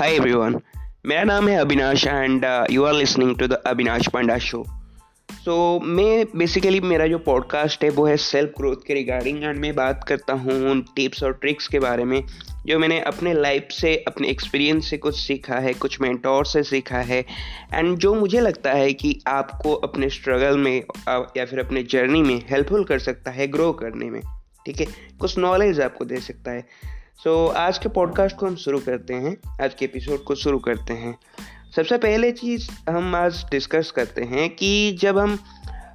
Hi everyone मेरा नाम है Avinash and you are listening to the Avinash Panda show so मैं basically मेरा जो पॉडकास्ट है, वो है सेल्फ ग्रोथ के रिगार्डिंग एंड मैं बात करता हूँ उन टिप्स और ट्रिक्स के बारे में, जो मैंने अपने लाइफ से, अपने एक्सपीरियंस से कुछ सीखा है, कुछ मेंटोर से सीखा है एंड जो मुझे लगता है कि आपको अपने स्ट्रगल में या फिर अपने जर्नी में हेल्पफुल कर सकता है ग्रो करने में, ठीक है? कुछ नॉलेज आपको दे सकता है। सो so, आज के पॉडकास्ट को हम शुरू करते हैं। आज के एपिसोड को शुरू करते हैं। सबसे पहले चीज़ हम आज डिस्कस करते हैं कि जब हम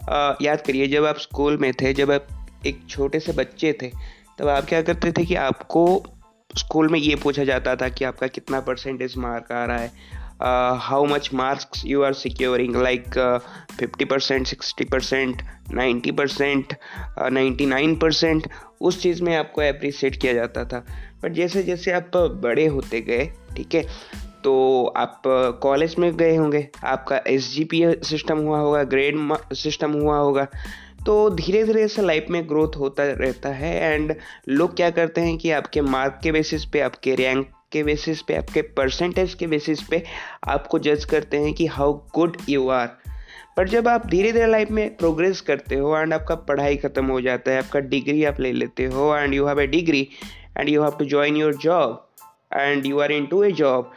आ, याद करिए जब आप स्कूल में थे जब आप एक छोटे से बच्चे थे तब आप क्या करते थे कि आपको स्कूल में ये पूछा जाता था कि आपका कितना परसेंटेज मार्क आ रहा है? Marks you are securing like fifty percent sixty percent ninety percent ninety nine percent उस चीज़ में आपको अप्रिसिएट किया जाता था। बट जैसे जैसे आप बड़े होते गए, ठीक है तो आप कॉलेज में गए होंगे, आपका एस सिस्टम हुआ होगा ग्रेड सिस्टम हुआ होगा तो धीरे धीरे से लाइफ में ग्रोथ होता रहता है। एंड लोग क्या करते हैं कि आपके मार्क के बेसिस पे आपके रैंक के बेसिस पे, आपके परसेंटेज के बेसिस पे आपको जज करते हैं कि हाउ गुड यू आर पर जब आप धीरे धीरे लाइफ में प्रोग्रेस करते हो एंड आपका पढ़ाई ख़त्म हो जाता है, आपका डिग्री आप ले लेते हो and you have a degree and you have to join your job and you are into a job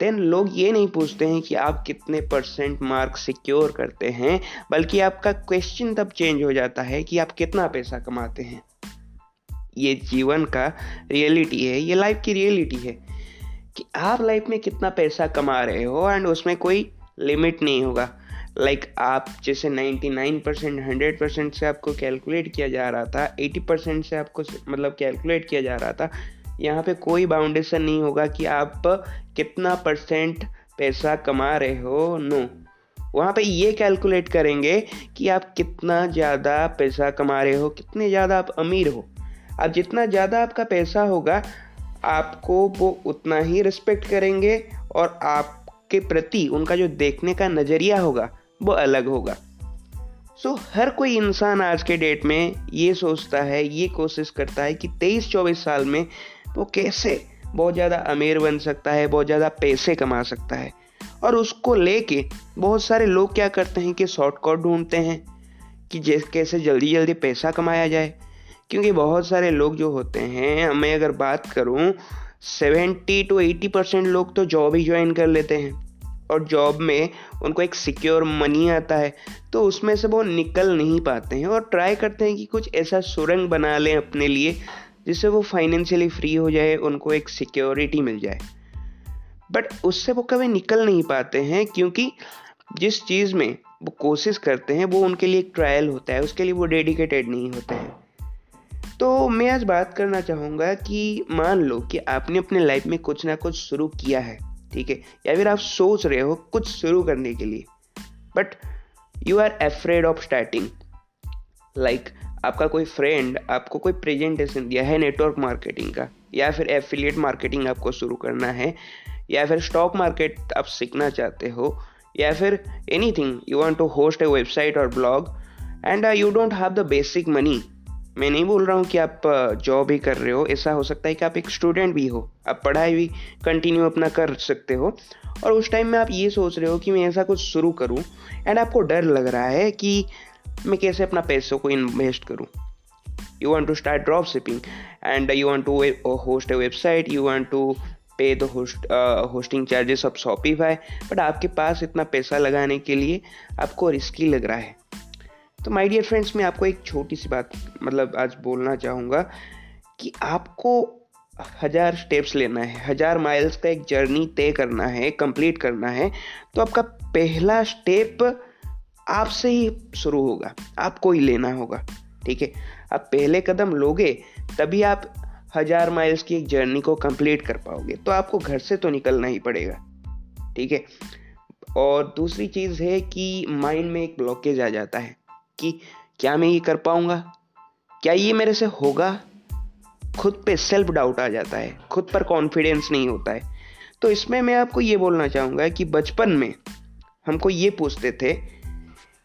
then लोग ये नहीं पूछते हैं कि आप कितने परसेंट मार्क सिक्योर करते हैं, बल्कि आपका क्वेश्चन तब चेंज हो जाता है कि आप कितना पैसा कमाते हैं। ये जीवन का रियलिटी है, ये लाइफ की रियलिटी है। कि आप लाइफ में कितना पैसा कमा रहे हो एंड उसमें कोई लिमिट नहीं होगा। लाइक like आप जैसे 99 परसेंट हंड्रेड परसेंट से आपको कैलकुलेट किया जा रहा था 80 परसेंट से आपको मतलब कैलकुलेट किया जा रहा था, यहाँ पे कोई बाउंडेशन नहीं होगा कि आप कितना परसेंट पैसा कमा रहे हो नो वहाँ पे ये कैलकुलेट करेंगे कि आप कितना ज़्यादा पैसा कमा रहे हो, कितने ज़्यादा आप अमीर हो। अब जितना ज़्यादा आपका पैसा होगा आपको वो उतना ही रिस्पेक्ट करेंगे और आपके प्रति उनका जो देखने का नज़रिया होगा वो अलग होगा। सो so, हर कोई इंसान आज के डेट में ये सोचता है ये कोशिश करता है कि तेईस चौबीस साल में वो कैसे बहुत ज़्यादा अमीर बन सकता है बहुत ज़्यादा पैसे कमा सकता है। और उसको लेके बहुत सारे लोग क्या करते हैं कि शॉर्टकट ढूंढते हैं कि जैसे कैसे जल्दी जल्दी पैसा कमाया जाए। क्योंकि बहुत सारे लोग जो होते हैं, मैं अगर बात करूँ, सेवेंटी टू एटी परसेंट लोग तो जॉब ही ज्वाइन कर लेते हैं। और जॉब में उनको एक सिक्योर मनी आता है तो उसमें से वो निकल नहीं पाते हैं और ट्राई करते हैं कि कुछ ऐसा सुरंग बना लें अपने लिए, जिससे वो फाइनेंशियली फ्री हो जाए, उनको एक सिक्योरिटी मिल जाए। बट उससे वो कभी निकल नहीं पाते हैं, क्योंकि जिस चीज़ में वो कोशिश करते हैं, वो उनके लिए एक ट्रायल होता है, उसके लिए वो डेडिकेटेड नहीं होते हैं। तो मैं आज बात करना चाहूँगा कि मान लो कि आपने अपने लाइफ में कुछ ना कुछ शुरू किया है, ठीक है? या फिर आप सोच रहे हो कुछ शुरू करने के लिए but you are afraid of starting like आपका कोई फ्रेंड आपको कोई प्रेजेंटेशन दिया है नेटवर्क मार्केटिंग का, या फिर एफिलिएट मार्केटिंग आपको शुरू करना है, या फिर स्टॉक मार्केट आप सीखना चाहते हो, या फिर anything you want to host a website और blog and you don't have the basic money मैं नहीं बोल रहा हूँ कि आप जॉब ही कर रहे हो। ऐसा हो सकता है कि आप एक स्टूडेंट भी हो। आप पढ़ाई भी कंटिन्यू अपना कर सकते हो। और उस टाइम में आप ये सोच रहे हो कि मैं ऐसा कुछ शुरू करूँ एंड आपको डर लग रहा है कि मैं कैसे अपना पैसों को इन्वेस्ट करूँ। You want to start drop shipping and you want to host a website you want to pay the host hosting charges of Shopify but आपके पास इतना पैसा लगाने के लिए आपको रिस्की लग रहा है। तो माय डियर फ्रेंड्स मैं आपको एक छोटी सी बात मतलब आज बोलना चाहूँगा कि आपको हज़ार स्टेप्स लेना है, हज़ार माइल्स का एक जर्नी तय करना है कंप्लीट करना है तो आपका पहला स्टेप आपसे ही शुरू होगा, आपको ही लेना होगा, ठीक है? आप पहले कदम लोगे, तभी आप हज़ार माइल्स की एक जर्नी को कंप्लीट कर पाओगे तो आपको घर से तो निकलना ही पड़ेगा, ठीक है? और दूसरी चीज़ है कि माइंड में एक ब्लॉकेज आ जाता है कि क्या मैं ये कर पाऊँगा? क्या ये मेरे से होगा? खुद पे सेल्फ डाउट आ जाता है। खुद पर कॉन्फिडेंस नहीं होता है। तो इसमें मैं आपको ये बोलना चाहूँगा कि बचपन में हमको ये पूछते थे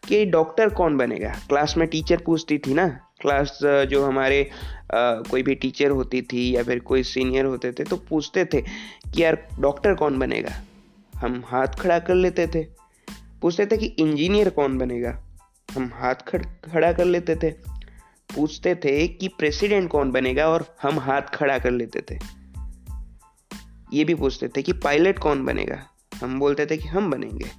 कि डॉक्टर कौन बनेगा? क्लास में टीचर पूछती थी ना? क्लास जो हमारे आ, कोई भी टीचर होती थी या फिर कोई सीनियर होते थे तो पूछते थे कि यार डॉक्टर कौन बनेगा? हम हाथ खड़ा कर लेते थे। पूछते थे कि इंजीनियर कौन बनेगा? हम हाथ खड़ा कर लेते थे। पूछते थे कि प्रेसिडेंट कौन बनेगा और हम हाथ खड़ा कर लेते थे। ये भी पूछते थे कि पायलट कौन बनेगा? हम बोलते थे कि हम बनेंगे।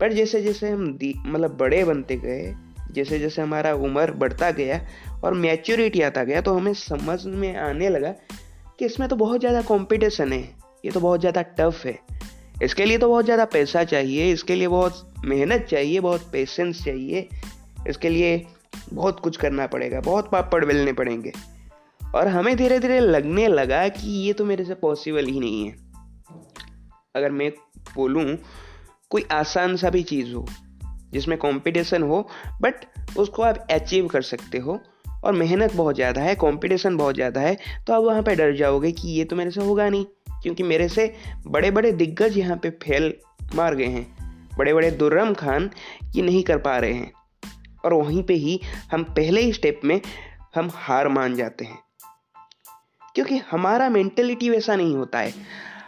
पर जैसे जैसे हम मतलब बड़े बनते गए, जैसे जैसे हमारा उम्र बढ़ता गया और मैच्योरिटी आता गया तो हमें समझ में आने लगा कि इसमें तो बहुत ज़्यादा कंपटीशन है। ये तो बहुत ज़्यादा टफ है। इसके लिए तो बहुत ज़्यादा पैसा चाहिए, इसके लिए बहुत मेहनत चाहिए, बहुत पेशेंस चाहिए, इसके लिए बहुत कुछ करना पड़ेगा, बहुत पापड़ बेलने पड़ेंगे। और हमें धीरे धीरे लगने लगा कि ये तो मेरे से पॉसिबल ही नहीं है। अगर मैं बोलूँ, कोई आसान सा भी चीज़ हो, जिसमें कंपटीशन हो बट उसको आप अचीव कर सकते हो, और मेहनत बहुत ज़्यादा है कंपटीशन बहुत ज़्यादा है तो आप वहाँ पे डर जाओगे कि ये तो मेरे से होगा नहीं। क्योंकि मेरे से बड़े बड़े दिग्गज यहाँ पे फेल मार गए हैं। बड़े बड़े दुर्रम खान ये नहीं कर पा रहे हैं। और वहीं पे ही हम पहले ही स्टेप में हम हार मान जाते हैं। क्योंकि हमारा मेंटेलिटी वैसा नहीं होता है।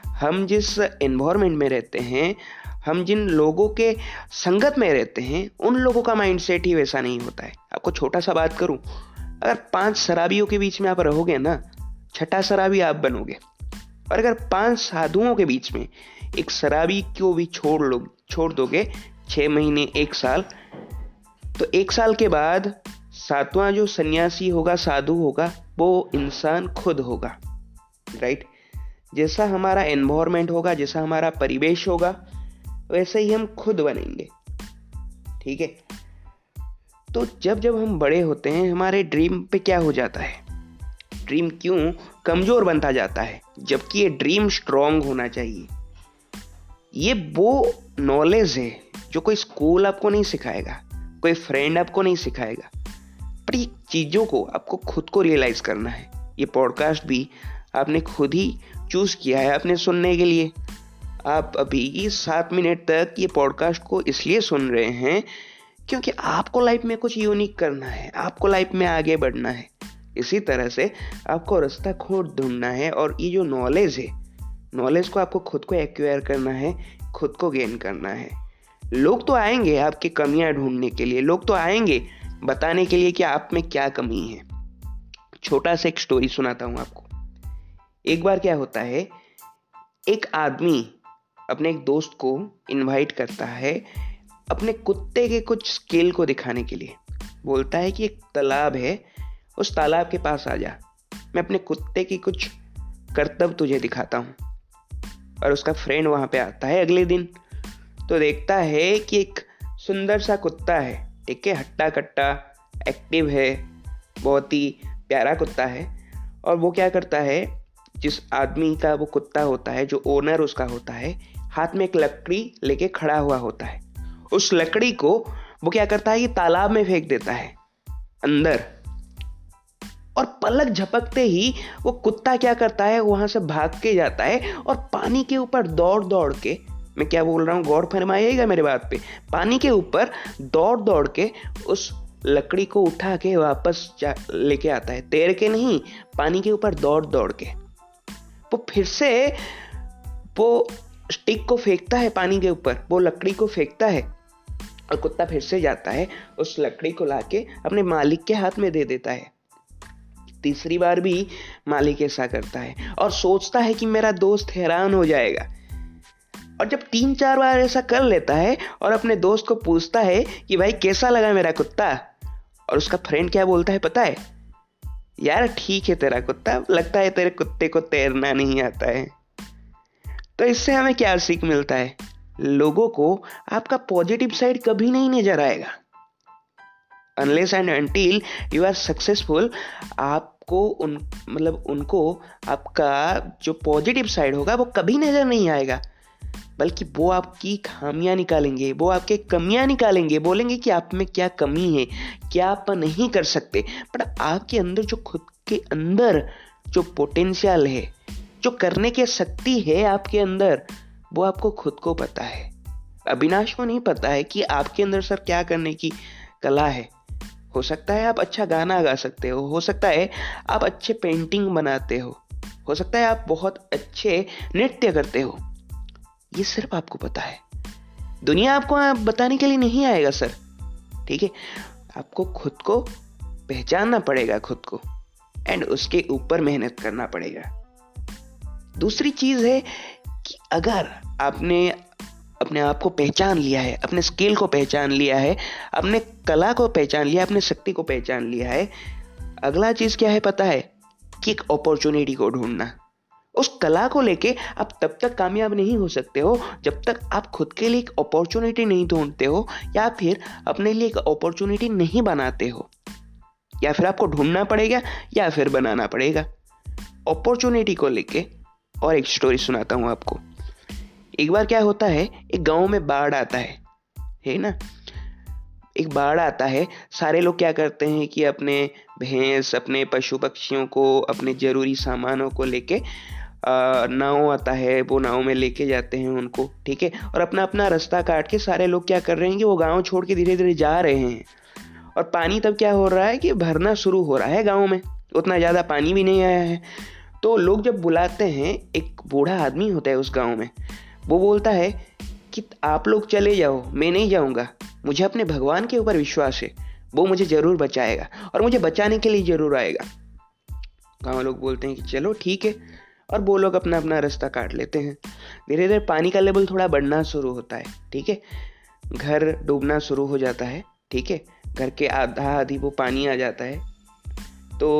हम जिस एनवायरनमेंट में रहते हैं, हम जिन लोगों के संगत में रहते हैं, उन लोगों का माइंडसेट ही वैसा नहीं होता है। आपको छोटा सा बात करूँ, अगर पाँच शराबियों के बीच में आप रहोगे ना, छठा शराबी आप बनोगे। और अगर पाँच साधुओं के बीच में एक शराबी को भी छोड़ लो, छोड़ दोगे छः महीने, एक साल तो एक साल के बाद सातवां जो सन्यासी होगा, साधु होगा, वो इंसान खुद होगा राइट जैसा हमारा एनवायरमेंट होगा, जैसा हमारा परिवेश होगा, वैसे ही हम खुद बनेंगे, ठीक है? तो जब जब हम बड़े होते हैं, हमारे ड्रीम पे क्या हो जाता है? ड्रीम क्यों? कमज़ोर बनता जाता है, जबकि ये ड्रीम स्ट्रांग होना चाहिए। ये वो नॉलेज है, जो कोई स्कूल आपको नहीं सिखाएगा, कोई फ्रेंड आपको नहीं सिखाएगा, पर ये चीज़ों को आपको खुद को रियलाइज़ करना है। ये पॉडकास्ट भी आपने खुद ही चूज़ किया है अपने सुनने के लिए। आप अभी सात मिनट तक ये पॉडकास्ट को इसलिए सुन रहे हैं, क्योंकि आपको लाइफ में कुछ यूनिक करना है, आपको लाइफ में आगे बढ़ना है। इसी तरह से आपको रास्ता खोद ढूंढना है और ये जो नॉलेज है नॉलेज को आपको खुद को एक्वायर करना है, खुद को गेन करना है। लोग तो आएँगे आपकी कमियाँ ढूँढने के लिए, लोग तो आएँगे बताने के लिए कि आप में क्या कमी है। छोटा सा एक स्टोरी सुनाता हूँ आपको। एक बार क्या होता है, एक आदमी अपने एक दोस्त को इनवाइट करता है अपने कुत्ते के कुछ स्किल को दिखाने के लिए। बोलता है कि एक तालाब है उस तालाब के पास आ जा। मैं अपने कुत्ते की कुछ कर्तव्य तुझे दिखाता हूँ। और उसका फ्रेंड वहाँ पे आता है अगले दिन। तो देखता है कि एक सुंदर सा कुत्ता है, ठीक है? हट्टा कट्टा एक्टिव है, बहुत ही प्यारा कुत्ता है। और वो क्या करता है, जिस आदमी का वो कुत्ता होता है, जो ओनर उसका होता है, हाथ में एक लकड़ी लेके खड़ा हुआ होता है। उस लकड़ी को वो क्या करता है कि तालाब में फेंक देता है, अंदर। और पलक झपकते ही वो कुत्ता क्या करता है, वहाँ से भाग के जाता है और पानी के ऊपर दौड़ दौड़ के, मैं क्या बोल रहा हूँ, गौर फरमाइएगा मेरे बात पे, पानी के ऊपर दौड़ दौड़ के उस लकड़ी को उठा के वापस लेके आता है, तैर के नहीं, पानी के ऊपर दौड़ दौड़ के। वो फिर से वो स्टिक को फेंकता है पानी के ऊपर, वो लकड़ी को फेंकता है और कुत्ता फिर से जाता है, उस लकड़ी को लाके अपने मालिक के हाथ में दे देता है। तीसरी बार भी मालिक ऐसा करता है और सोचता है कि मेरा दोस्त हैरान हो जाएगा। और जब तीन चार बार ऐसा कर लेता है और अपने दोस्त को पूछता है कि भाई कैसा लगा मेरा कुत्ता? और उसका फ्रेंड क्या बोलता है पता है? यार ठीक है तेरा कुत्ता, लगता है तेरे कुत्ते को तैरना नहीं आता है। तो इससे हमें क्या सीख मिलता है? लोगों को आपका पॉजिटिव साइड कभी नहीं नज़र आएगा। Unless and until you are successful आपको उन मतलब उनको आपका जो पॉजिटिव साइड होगा, वो कभी नज़र नहीं आएगा। बल्कि वो आपकी खामियाँ निकालेंगे, वो आपके कमियाँ निकालेंगे, बोलेंगे कि आप में क्या कमी है, क्या आप नहीं कर सकते। बट आपके अंदर जो खुद के अंदर जो पोटेंशियल है, जो करने की शक्ति है आपके अंदर, वो आपको खुद को पता है। अविनाश को नहीं पता है कि आपके अंदर सर क्या करने की कला है। हो सकता है आप अच्छा गाना गा सकते हो हो सकता है आप अच्छे पेंटिंग बनाते हो हो सकता है आप बहुत अच्छे नृत्य करते हो। ये सिर्फ़ आपको पता है। दुनिया आपको बताने के लिए नहीं आएगा, सर। ठीक है? आपको खुद को पहचानना पड़ेगा, खुद को। एंड उसके ऊपर मेहनत करना पड़ेगा। दूसरी चीज़ है कि अगर आपने अपने आप को पहचान लिया है, अपने स्किल को पहचान लिया है, अपने कला को पहचान लिया अपने शक्ति को पहचान लिया है। अगला चीज़ क्या है पता है? कि एक अपॉर्चुनिटी को ढूंढना। उस कला को लेके आप तब तक कामयाब नहीं हो सकते हो, जब तक आप खुद के लिए एक अपॉर्चुनिटी नहीं ढूंढते हो, या फिर अपने लिए एक अपॉर्चुनिटी नहीं बनाते हो। या फिर आपको ढूंढना पड़ेगा, या फिर बनाना पड़ेगा। अपॉर्चुनिटी को लेके और एक स्टोरी सुनाता हूँ आपको। एक बार क्या होता है, एक गाँव में बाढ़ आता है है ना? एक बाढ़ आता है, सारे लोग क्या करते हैं कि अपने भैंस, अपने पशु पक्षियों को, अपने ज़रूरी सामानों को लेके नाव आता है, वो नाव में लेके जाते हैं उनको, ठीक है? और अपना अपना रास्ता काट के सारे लोग क्या कर रहे हैं कि वो गाँव छोड़ के धीरे धीरे जा रहे हैं। और पानी तब क्या हो रहा है कि भरना शुरू हो रहा है गाँव में, उतना ज़्यादा पानी भी नहीं आया है। तो लोग जब बुलाते हैं, एक बूढ़ा आदमी होता है उस गाँव में वो बोलता है कि आप लोग चले जाओ, मैं नहीं जाऊँगा। मुझे अपने भगवान के ऊपर विश्वास है। वो मुझे ज़रूर बचाएगा और मुझे बचाने के लिए ज़रूर आएगा। गाँव लोग बोलते हैं कि चलो ठीक है, और वो लोग अपना अपना रास्ता काट लेते हैं। धीरे धीरे पानी का लेवल थोड़ा बढ़ना शुरू होता है, ठीक है? घर डूबना शुरू हो जाता है, ठीक है? घर के आधा आधी वो पानी आ जाता है। तो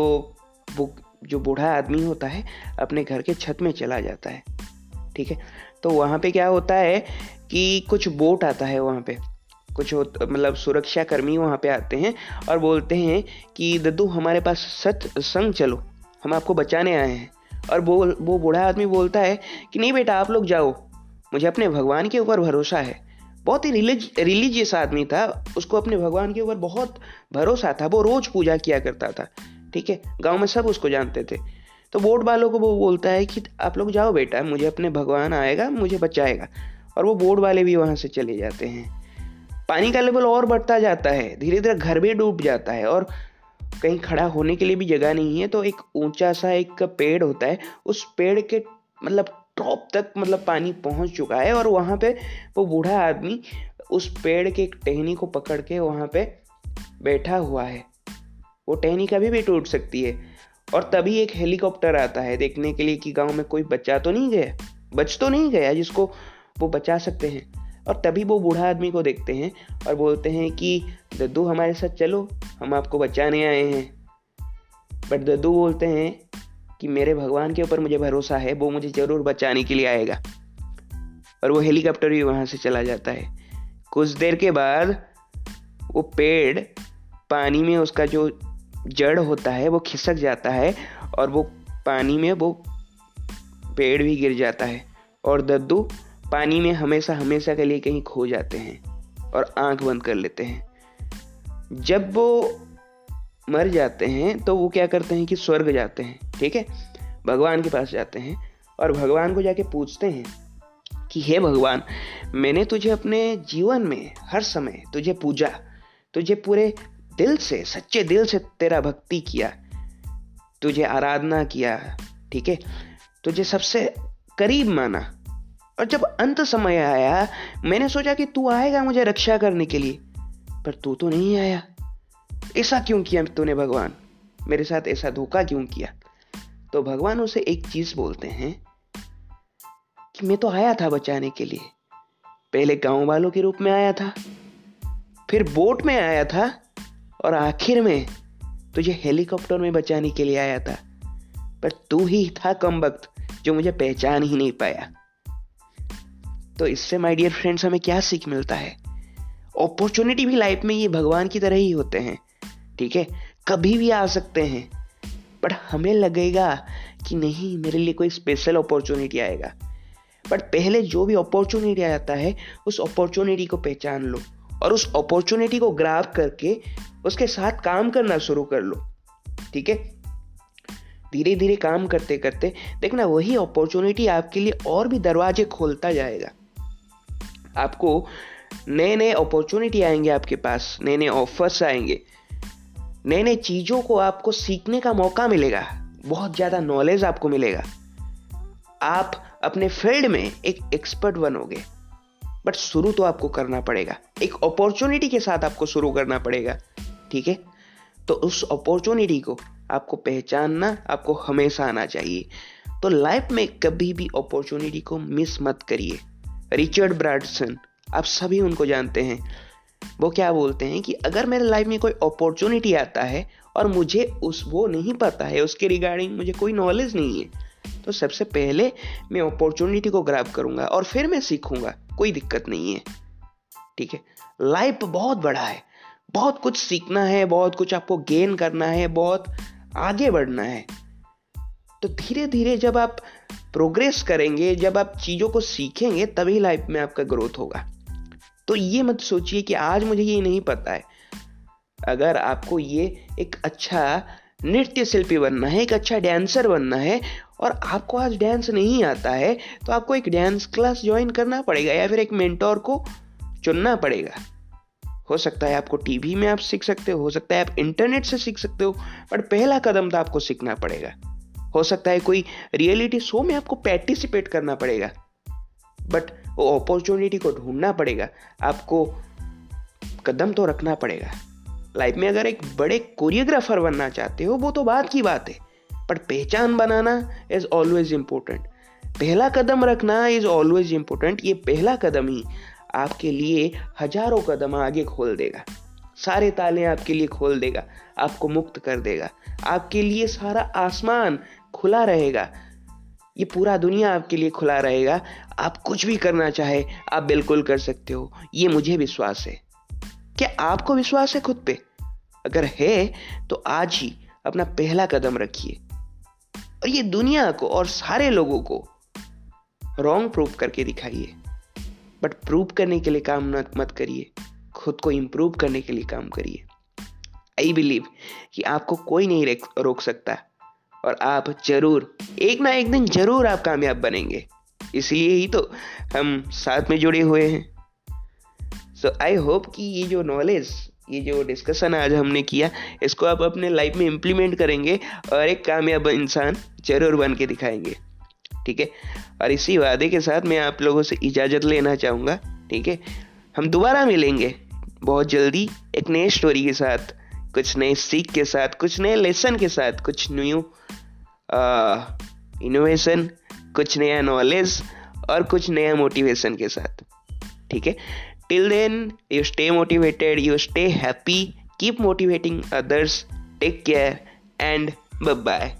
वो जो बूढ़ा आदमी होता है, अपने घर के छत में चला जाता है, ठीक है? तो वहाँ पे क्या होता है कि कुछ बोट आता है वहाँ पे। कुछ हो मतलब सुरक्षाकर्मी वहाँ पे आते हैं और बोलते हैं कि, दद्दू, हमारे पास सच संग चलो, हम आपको बचाने आए हैं। और वो वो बूढ़ा आदमी बोलता है कि, नहीं बेटा, आप लोग जाओ, मुझे अपने भगवान के ऊपर भरोसा है। बहुत ही रिलीज़, रिलीजियस आदमी था, उसको अपने भगवान के ऊपर बहुत भरोसा था, वो रोज पूजा किया करता था, ठीक है? गाँव में सब उसको जानते थे। तो बोट वालों को वो बोलता है कि आप लोग जाओ बेटा, मुझे अपने भगवान आएगा, मुझे बचाएगा। और वो बोट वाले भी वहाँ से चले जाते हैं। पानी का लेवल और बढ़ता जाता है धीरे धीरे घर भी डूब जाता है और कहीं खड़ा होने के लिए भी जगह नहीं है तो एक ऊँचा सा एक पेड़ होता है, उस पेड़ के मतलब टॉप तक मतलब पानी पहुँच चुका है और वहाँ पे वो बूढ़ा आदमी उस पेड़ के एक टहनी को पकड़ के वहाँ पे बैठा हुआ है। वो टहनी कभी भी टूट सकती है। और तभी एक हेलीकॉप्टर आता है देखने के लिए कि गाँव में कोई बच्चा तो नहीं गया? बच तो नहीं गया जिसको वो बचा सकते हैं। और तभी वो बूढ़ा आदमी को देखते हैं और बोलते हैं कि, दद्दू हमारे साथ चलो, हम आपको बचाने आए हैं। बट दद्दू बोलते हैं कि, मेरे भगवान के ऊपर मुझे भरोसा है, वो मुझे ज़रूर बचाने के लिए आएगा। और वो हेलीकॉप्टर भी वहाँ से चला जाता है। कुछ देर के बाद वो पेड़ पानी में उसका जो जड़ होता है, वो खिसक जाता है और वो पानी में वो पेड़ भी गिर जाता है और दद्दू पानी में हमेशा हमेशा के लिए कहीं खो जाते हैं और आँख बंद कर लेते हैं। जब वो मर जाते हैं तो वो क्या करते हैं कि स्वर्ग जाते हैं, ठीक है? भगवान के पास जाते हैं और भगवान को जाके पूछते हैं कि, हे भगवान, मैंने तुझे अपने जीवन में हर समय तुझे पूजा, तुझे पूरे दिल से, सच्चे दिल से तेरा भक्ति किया। तुझे आराधना किया, ठीक है? तुझे सबसे करीब माना। और जब अंत समय आया, मैंने सोचा कि तू आएगा मुझे रक्षा करने के लिए, पर तू तो नहीं आया। ऐसा क्यों किया तूने भगवान? मेरे साथ ऐसा धोखा क्यों किया? तो भगवान उसे एक चीज़ बोलते हैं कि मैं तो आया था बचाने के लिए। पहले गाँव वालों के रूप में आया था, फिर बोट में आया था और आखिर में तुझे हेलीकॉप्टर में बचाने के लिए आया था। पर तू ही था कम वक्त जो मुझे पहचान ही नहीं पाया। तो इससे माय डियर फ्रेंड्स हमें क्या सीख मिलता है? अपॉर्चुनिटी भी लाइफ में ये भगवान की तरह ही होते हैं, ठीक है? कभी भी आ सकते हैं बट हमें लगेगा कि नहीं, मेरे लिए कोई स्पेशल अपॉर्चुनिटी आएगा। बट पहले जो भी अपॉर्चुनिटी आता है, उस अपॉर्चुनिटी को पहचान लो और उस अपॉर्चुनिटी को ग्राफ करके उसके साथ काम करना शुरू कर लो, ठीक है? धीरे धीरे काम करते करते देखना वही अपॉर्चुनिटी आपके लिए और भी दरवाजे खोलता जाएगा। आपको नए नए अपॉर्चुनिटी आएँगे आपके पास नए नए ऑफर्स आएँगे। नए नए चीज़ों को आपको सीखने का मौका मिलेगा, बहुत ज़्यादा नॉलेज आपको मिलेगा। आप अपने फ़ील्ड में एक एक्सपर्ट बनोगे बट शुरू तो आपको करना पड़ेगा। एक अपॉर्चुनिटी के साथ आपको शुरू करना पड़ेगा। ठीक है? तो उस अपॉर्चुनिटी को आपको पहचानना, आपको हमेशा आना चाहिए। तो लाइफ में कभी भी अपॉर्चुनिटी को मिस मत करिए। रिचर्ड ब्राडसन आप सभी उनको जानते हैं। वो क्या बोलते हैं कि अगर मेरे लाइफ में कोई अपॉर्चुनिटी आता है और मुझे उस, वो नहीं पता है, उसके रिगार्डिंग मुझे कोई नॉलेज नहीं है तो सबसे पहले मैं अपॉर्चुनिटी को ग्रैब करूँगा और फिर मैं सीखूँगा, कोई दिक्कत नहीं है। ठीक है? लाइफ बहुत बड़ा है। बहुत कुछ सीखना है, बहुत कुछ आपको गेन करना है, बहुत आगे बढ़ना है। तो धीरे धीरे जब आप प्रोग्रेस करेंगे, जब आप चीज़ों को सीखेंगे, तभी लाइफ में आपका ग्रोथ होगा। तो ये मत सोचिए कि आज मुझे ये नहीं पता है। अगर आपको ये एक अच्छा नृत्य शिल्पी बनना है, एक अच्छा डांसर बनना है, और आपको आज डांस नहीं आता है तो आपको एक डांस क्लास ज्वाइन करना पड़ेगा या फिर एक मेंटोर को चुनना पड़ेगा। हो सकता है आपको टीवी में आप सीख सकते हो हो सकता है आप इंटरनेट से सीख सकते हो बट पहला कदम तो आपको सीखना पड़ेगा। हो सकता है कोई रियलिटी शो में आपको पार्टिसिपेट करना पड़ेगा बट वो अपॉर्चुनिटी को ढूंढना पड़ेगा, आपको कदम तो रखना पड़ेगा। लाइफ में अगर एक बड़े कोरियोग्राफर बनना चाहते हो, वो तो बात की बात है पर पहचान बनाना इज़ ऑलवेज इम्पोर्टेंट पहला कदम रखना इज़ ऑलवेज इम्पोर्टेंट ये पहला कदम ही आपके लिए हज़ारों कदम आगे खोल देगा। सारे ताले आपके लिए खोल देगा, आपको मुक्त कर देगा। आपके लिए सारा आसमान खुला रहेगा। ये पूरा दुनिया आपके लिए खुला रहेगा। आप कुछ भी करना चाहे, आप बिल्कुल कर सकते हो। ये मुझे विश्वास है। क्या आपको विश्वास है खुद पे? अगर है तो आज ही अपना पहला कदम रखिए। और ये दुनिया को और सारे लोगों को रॉन्ग प्रूफ करके दिखाइए। बट प्रूव करने के लिए काम मत करिए। खुद को इम्प्रूव करने के लिए काम करिए। आई बिलीव कि आपको कोई नहीं रोक सकता। और आप ज़रूर, एक ना एक दिन ज़रूर आप कामयाब बनेंगे। इसलिए ही तो हम साथ में जुड़े हुए हैं। सो आई होप कि ये जो नॉलेज ये जो डिस्कशन आज हमने किया, इसको आप अपने लाइफ में इम्प्लीमेंट करेंगे और एक कामयाब इंसान ज़रूर बन के दिखाएँगे। ठीक है? और इसी वादे के साथ मैं आप लोगों से इजाज़त लेना चाहूँगा, ठीक है? हम दोबारा मिलेंगे, बहुत जल्दी, एक नए स्टोरी के साथ, कुछ नए सीख के साथ, कुछ नए लेसन के साथ, कुछ न्यू इनोवेशन कुछ नया नॉलेज और कुछ नया मोटिवेशन के साथ, ठीक है? Till then you stay motivated you stay happy keep motivating others take care and bye